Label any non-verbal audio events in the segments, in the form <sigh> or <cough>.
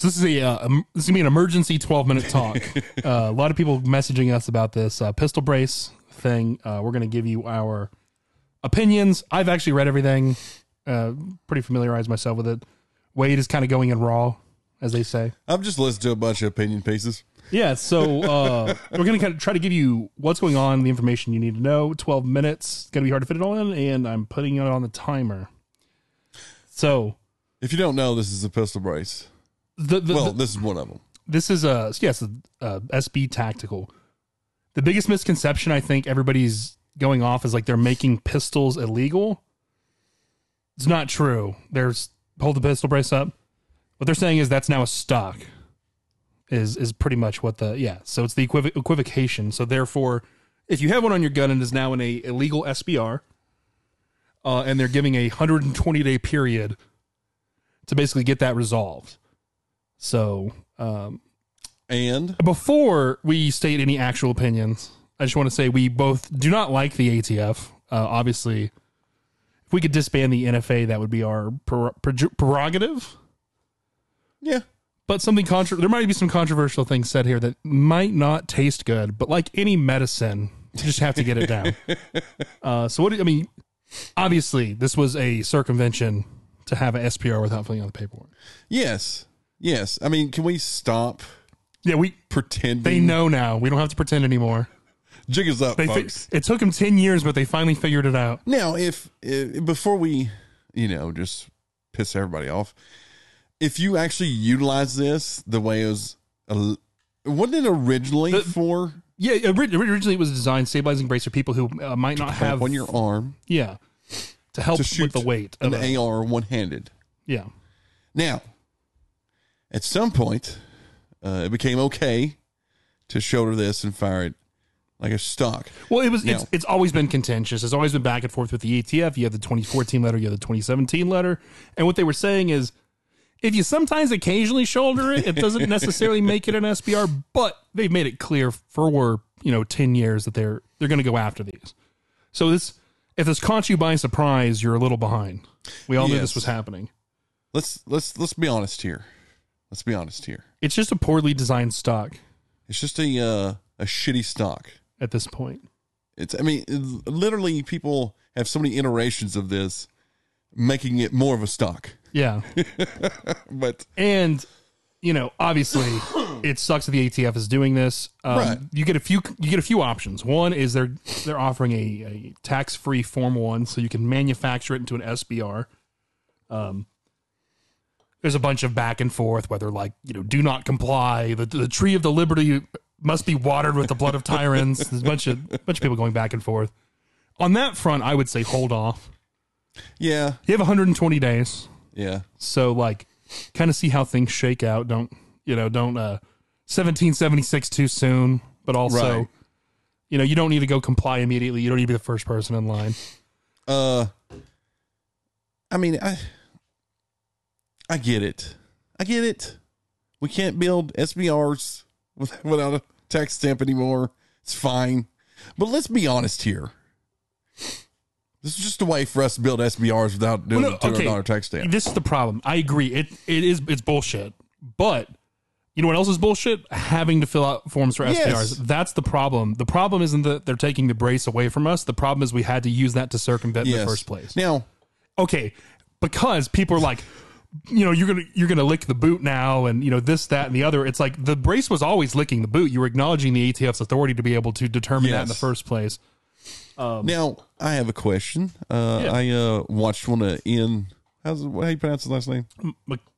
So this is a uh, um, this is gonna be an emergency 12 minute talk. <laughs> uh, a lot of people messaging us about this uh, pistol brace thing. Uh, we're gonna give you our opinions. I've actually read everything, uh, pretty familiarized myself with it. Wade is kind of going in raw, as they say. I've just listened to a bunch of opinion pieces. Yeah, so uh, <laughs> we're gonna kind of try to give you what's going on, the information you need to know. 12 minutes, it's gonna be hard to fit it all in, and I'm putting it on the timer. So If you don't know, this is a pistol brace. The, the, well, the- this is one of them. this is a yes, a, SB tactical. The biggest misconception I think everybody's going off is like they're making pistols illegal. It's not true. There's hold the pistol brace up. What they're saying is that's now a stock. Is is pretty much what the yeah. So it's the equiv- equivocation. So therefore, if you have one on your gun and is now in a illegal SBR, uh, and they're giving a 120 day period to basically get that resolved. So um, And before we state any actual opinions, I just want to say we both do not like the ATF. Uh, obviously, if we could disband the NFA, that would be our per- per- prerogative. yeah, But something contro- there might be some controversial things said here that might not taste good. But like any medicine, you just have to get it down. <laughs> uh, so what? do- I mean, obviously, this was a circumvention to have an SBR without filling out the paperwork. yes, yes. I mean, can we stop Yeah, we pretending? they know now. We don't have to pretend anymore. Jig us up, They fi- folks. it took them ten years, but they finally figured it out. Now, if, if before we, you know, just piss everybody off, if you actually utilize this the way it was, wasn't it originally The- for Yeah, originally it was designed stabilizing brace for people who uh, might not have on your arm yeah to help to shoot with the weight. an Of AR one handed? yeah, Now, at some point, uh, it became okay to shoulder this and fire it like a stock. well, it was it's, Now- it's always been contentious. It's always been back and forth with the ATF. You have the 2014 letter, you have the 2017 letter, and what they were saying is. If you sometimes occasionally shoulder it, it doesn't <laughs> necessarily make it an SBR, but they've made it clear for you know ten years that they're they're going to go after these. So this, if this caught you by surprise, you're a little behind. We all knew this was happening. Let's let's let's be honest here. Let's be honest here. It's just a poorly designed stock It's just a uh, a shitty stock. at this point. It's I mean, it- literally, people have so many iterations of this, making it more of a stock. Yeah. <laughs> But and you know, obviously it sucks that the ATF is doing this. Um, Right. you get a few you get a few options. One is they're they're offering a, a tax-free form 1 so you can manufacture it into an SBR. Um there's a bunch of back and forth whether like, you know, do not comply, the the tree of the liberty must be watered with the blood of tyrants. <laughs> There's a bunch of bunch of people going back and forth. On that front, I would say hold off. yeah, You have 120 days. yeah, So like kind of see how things shake out. Don't you know, don't uh 1776 too soon, but also Right. you know, you don't need to go comply immediately. You don't need to be the first person in line. Uh, I mean, I I get it. I get it. We can't build SBRs <laughs> without a tax stamp anymore. It's fine. But let's be honest here. This is just a way for us to build SBRs without doing Well, no, the two hundred dollar tax stamp. This is the problem. I agree. It it is it's bullshit. But you know what else is bullshit? Having to fill out forms for Yes. That's the problem. The problem isn't that they're taking the brace away from us. The problem is we had to use that to circumvent in the first place. Now, okay because people are like you know you're gonna you're gonna lick the boot now and you know this that and the other it's like the brace was always licking the boot you were acknowledging the atf's authority to be able to determine that in the first place now I have a question. Uh, Yeah. I uh, watched one of Ian. How's how you pronounce his last name?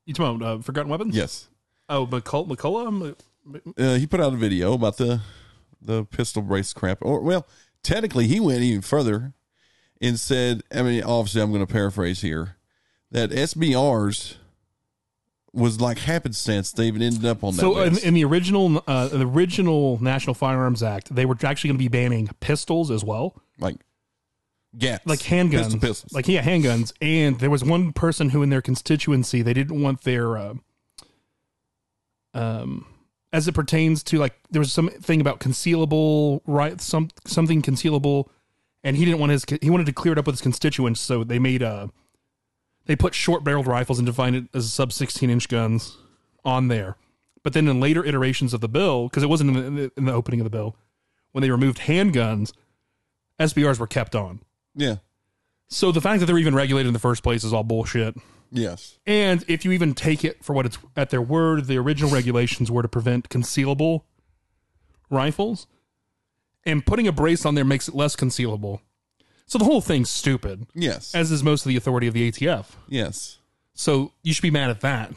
You talking about uh, forgotten weapons Yes. oh McCull- mccullough uh, he put out a video about the the pistol brace crap. Or well, technically, he went even further and said, I mean, obviously, I'm going to paraphrase here that SBRs was like happenstance. They even ended up on that. so in, in the original uh, the original national firearms act they were actually going to be banning pistols as well like gats, like handguns pistol pistols. like yeah handguns and there was one person who in their constituency they didn't want their uh, um as it pertains to like there was something about concealable right some something concealable and he didn't want his he wanted to clear it up with his constituents so they made uh they put short barreled rifles and defined it as sub 16 inch guns on there. But then in later iterations of the bill, because it wasn't in the, in the, in the opening of the bill, when they removed handguns, SBRs were kept on. Yeah. So the fact that they're even regulated in the first place is all bullshit. Yes. And if you even take it for what it's at their word, the original <sighs> regulations were to prevent concealable rifles, and putting a brace on there makes it less concealable. So the whole thing's stupid, Yes. as is most of the authority of the ATF. yes. So you should be mad at that,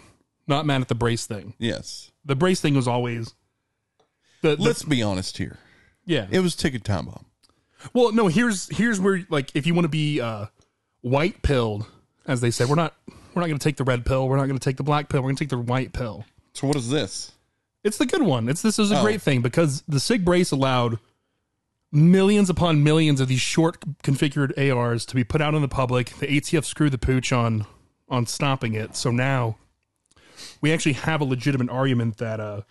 not mad at the brace thing. Yes. The brace thing was always the, the Let's be honest here. yeah. It was ticket time bomb. Well, no, here's here's where like if you want to be uh white pilled, as they say, we're not we're not going to take the red pill, we're not going to take the black pill, we're going to take the white pill. So what is this? It's the good one. It's this is a Oh. great thing because the Sig brace allowed millions upon millions of these short configured ARs to be put out in the public. The ATF screwed the pooch on on stopping it. So now we actually have a legitimate argument that uh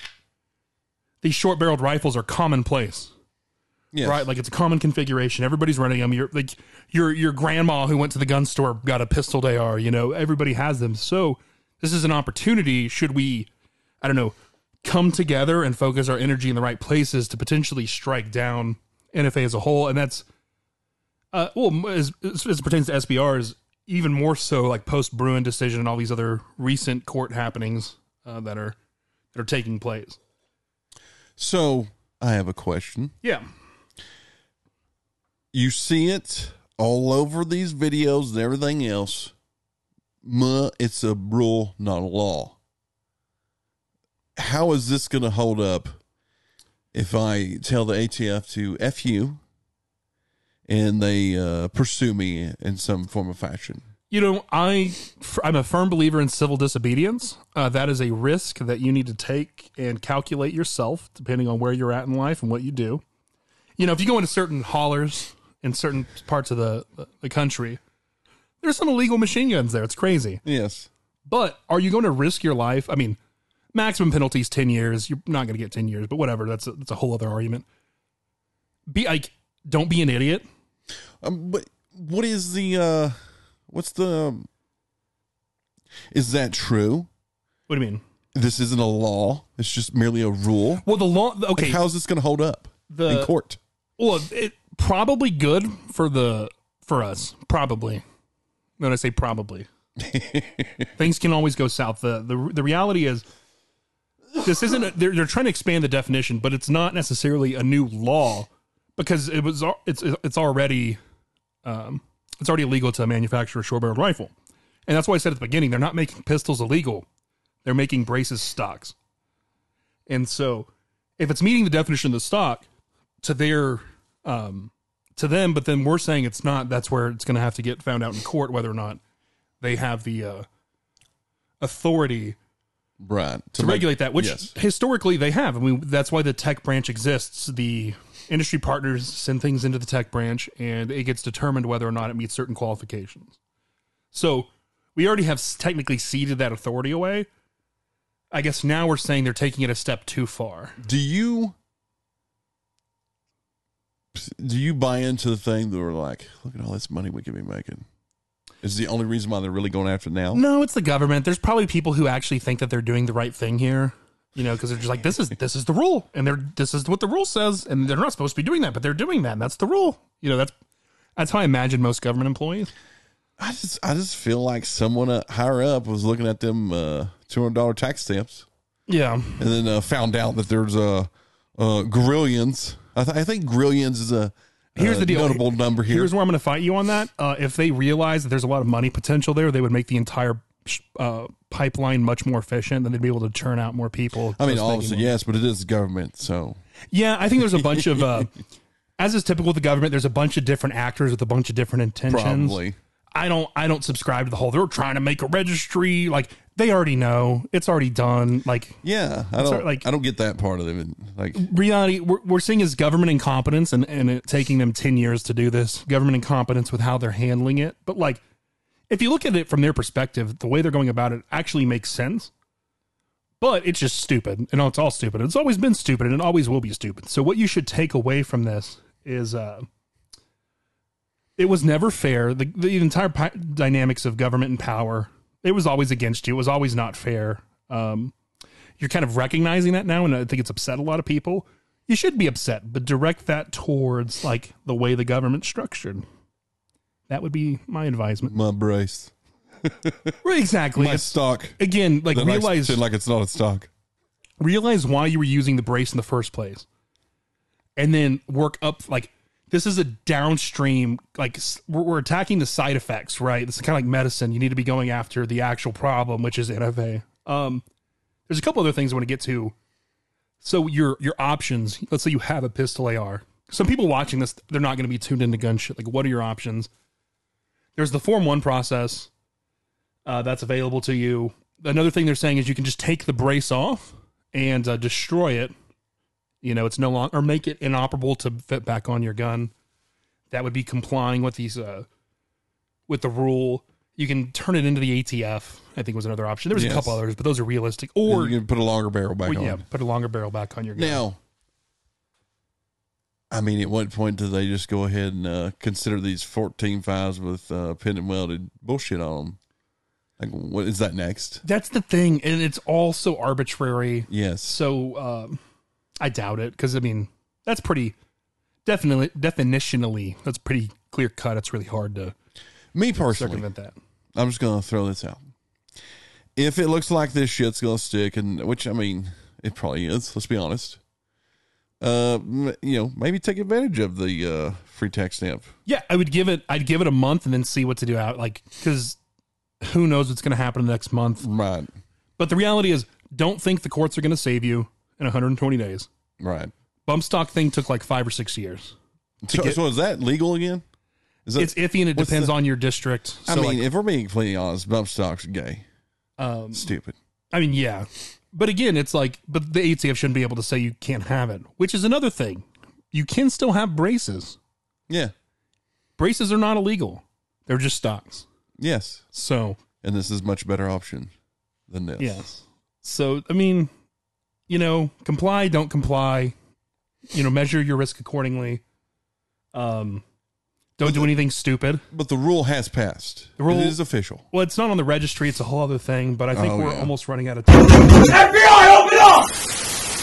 these short barreled rifles are commonplace. Yes. Right, like it's a common configuration. Everybody's running them. Your like your your grandma who went to the gun store got a pistol AR. You know, everybody has them. So this is an opportunity. Should we, I don't know, come together and focus our energy in the right places to potentially strike down NFA as a whole? And that's, uh, well, as, as it pertains to SBRs, even more so like post Bruen decision and all these other recent court happenings uh, that are that are taking place. So I have a question. Yeah. You see it all over these videos and everything else. Muh, it's a rule, not a law. How is this going to hold up if I tell the ATF to F you and they uh, pursue me in some form of fashion? You know, I I'm a firm believer in civil disobedience. Uh, that is a risk that you need to take and calculate yourself, depending on where you're at in life and what you do. You know, if you go into certain haulers in certain parts of the the country, there's some illegal machine guns there. It's crazy. Yes. But are you going to risk your life? I mean, maximum penalties 10 years. You're not going to get 10 years, but whatever. That's a, that's a whole other argument. Be like, don't be an idiot. Um, but what is the, uh, what's the, um, is that true? What do you mean? This isn't a law. It's just merely a rule. Well, the law. Okay, Like, how's this going to hold up the in court? Well, it probably good for the for us. Probably. When I say probably, <laughs> things can always go south. the the The reality is, this isn't. A, they're they're trying to expand the definition, but it's not necessarily a new law because it was it's it's already um, it's already illegal to manufacture a short barreled rifle, and that's why I said at the beginning they're not making pistols illegal. They're making braces stocks, and so if it's meeting the definition of the stock to their um to them but then we're saying it's not that's where it's going to have to get found out in court whether or not they have the uh authority Right. to make- regulate that which yes. historically they have i mean that's why the tech branch exists the industry partners send things into the tech branch and it gets determined whether or not it meets certain qualifications so we already have technically ceded that authority away i guess now we're saying they're taking it a step too far Do you do you buy into the thing that we're like, look at all this money we could be making? Is the only reason why they're really going after it now? No, it's the government. There's probably people who actually think that they're doing the right thing here. You know, because they're just like, this is this is the rule, and they're this is what the rule says, and they're not supposed to be doing that, but they're doing that, and that's the rule. You know, that's that's how I imagine most government employees. I just I just feel like someone uh, higher up was looking at them uh, two hundred dollar tax stamps Yeah, and then uh, found out that there's uh, uh, grillions. I, th- I think grillions is a Here's uh, the deal. notable number here. here's where I'm going to fight you on that. Uh, if they realize that there's a lot of money potential there, they would make the entire uh, pipeline much more efficient, and they'd be able to churn out more people. I mean, obviously yes, but it is government, so Yeah, I think there's a bunch of, uh, <laughs> as is typical with the government, there's a bunch of different actors with a bunch of different intentions. probably. I don't I don't subscribe to the whole they're trying to make a registry like they already know. It's already done. Like Yeah, I don't like- I don't get that part of it. Like reality we're, we're seeing is government incompetence and, and it taking them 10 years to do this. Government incompetence with how they're handling it. But like if you look at it from their perspective the way they're going about it actually makes sense. But it's just stupid. And it's all stupid. It's always been stupid and it always will be stupid. So what you should take away from this is uh it was never fair. The, the entire pi- dynamics of government and power it was always against you it was always not fair um you're kind of recognizing that now, and I think it's upset a lot of people. You should be upset, but direct that towards like the way the government's structured. That would be my advisement. My brace. <laughs> Right, exactly. My It's- stock. again, like Then realize like it's not a stock. realize why you were using the brace in the first place and then work up like this is a downstream like we're, attacking the side effects right? This is kind of like medicine. You need to be going after the actual problem which is nfa um there's a couple other things i want to get to. So your your options let's say you have a pistol ar some people watching this they're not going to be tuned into gun shit. Like what are your options? There's the form one process uh, that's available to you. Another thing they're saying is you can just take the brace off and uh, destroy it, you know, it's no longer or make it inoperable to fit back on your gun. That would be complying with these uh with the rule. You can turn it into the ATF. I think was another option. There was Yes. a couple others, but those are realistic. Or Or you can put a longer barrel back well, on. yeah, put a longer barrel back on your gun. Now, I mean, at what point do they just go ahead and uh, consider these 14 fives with uh, pin and welded bullshit on them? Like, what is that next? That's the thing, and it's all so arbitrary. Yes. So um, I doubt it because I mean that's pretty definitely definitionally that's pretty clear cut. It's really hard to Me personally, circumvent that. I'm just going to throw this out. If it looks like this shit's going to stick, and which I mean, it probably is, let's be honest. Uh, you know, maybe take advantage of the uh, free tax stamp. Yeah, I would give it. I'd give it a month and then see what to do out. Like, because who knows what's going to happen in the next month. Right. But the reality is, don't think the courts are going to save you in 120 days. Right. Bump stock thing took like five or six years. So, get- so is that legal again? Is that, It's iffy and it depends the- on your district. I So, mean, like, if we're being completely honest, bump stocks are gay. um, Stupid. I mean, yeah. But again, it's like, but the ATF shouldn't be able to say you can't have it, which is another thing. You can still have braces. Yeah. Braces are not illegal. They're just stocks. Yes. So, And this is much better option than this. Yes. So, I mean, you know, comply, don't comply. You know, measure your risk accordingly. Um, don't do anything stupid. But the rule has passed. The rule- it is official. Well, it's not on the registry; it's a whole other thing. But I think Oh, we're yeah. almost running out of time. FBI, open up!